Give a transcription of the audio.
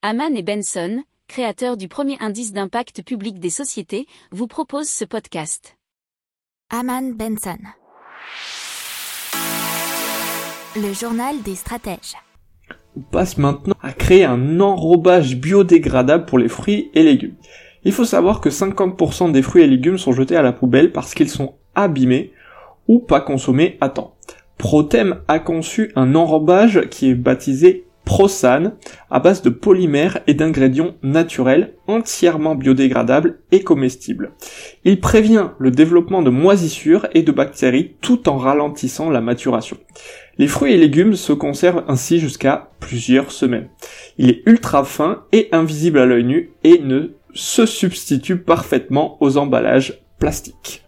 Haman et Benson, créateurs du premier indice d'impact public des sociétés, vous proposent ce podcast. Haman Benson. Le journal des stratèges. On passe maintenant à créer un enrobage biodégradable pour les fruits et légumes. Il faut savoir que 50% des fruits et légumes sont jetés à la poubelle parce qu'ils sont abîmés ou pas consommés à temps. Protem a conçu un enrobage qui est baptisé Prosan à base de polymères et d'ingrédients naturels entièrement biodégradables et comestibles. Il prévient le développement de moisissures et de bactéries tout en ralentissant la maturation. Les fruits et légumes se conservent ainsi jusqu'à plusieurs semaines. Il est ultra fin et invisible à l'œil nu et ne se substitue parfaitement aux emballages plastiques.